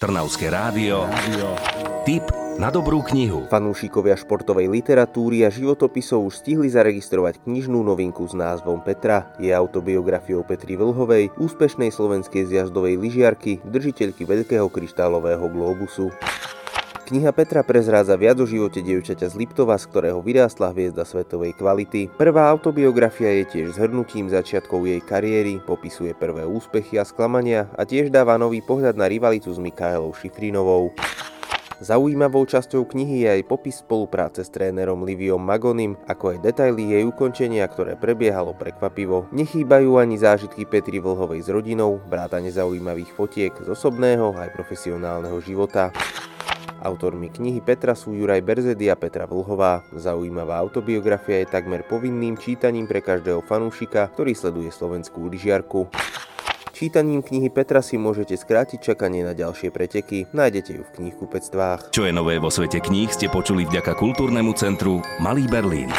Trnavské rádio. Tip na dobrú knihu. Fanúšikovia športovej literatúry a životopisov už stihli zaregistrovať knižnú novinku s názvom Petra. Je autobiografiou Petry Vlhovej, úspešnej slovenskej zjazdovej lyžiarky, držiteľky veľkého kryštálového globusu. Kniha Petra prezrádza viac o živote dievčaťa z Liptova, z ktorého vyrástla hviezda svetovej kvality. Prvá autobiografia je tiež zhrnutím začiatkov jej kariéry, popisuje prvé úspechy a sklamania a tiež dáva nový pohľad na rivalitu s Mikaelou Šifrinovou. Zaujímavou časťou knihy je aj popis spolupráce s trénerom Liviom Magonim, ako aj detaily jej ukončenia, ktoré prebiehalo prekvapivo. Nechýbajú ani zážitky Petri Vlhovej s rodinou, vrátane zaujímavých fotiek z osobného aj profesionálneho života. Autormi knihy Petra sú Juraj Berzedy a Petra Vlhová. Zaujímavá autobiografia je takmer povinným čítaním pre každého fanúšika, ktorý sleduje slovenskú lyžiarku. Čítaním knihy Petra si môžete skrátiť čakanie na ďalšie preteky. Nájdete ju v knihkupectvách. Čo je nové vo svete kníh ste počuli vďaka kultúrnemu centru Malý Berlín.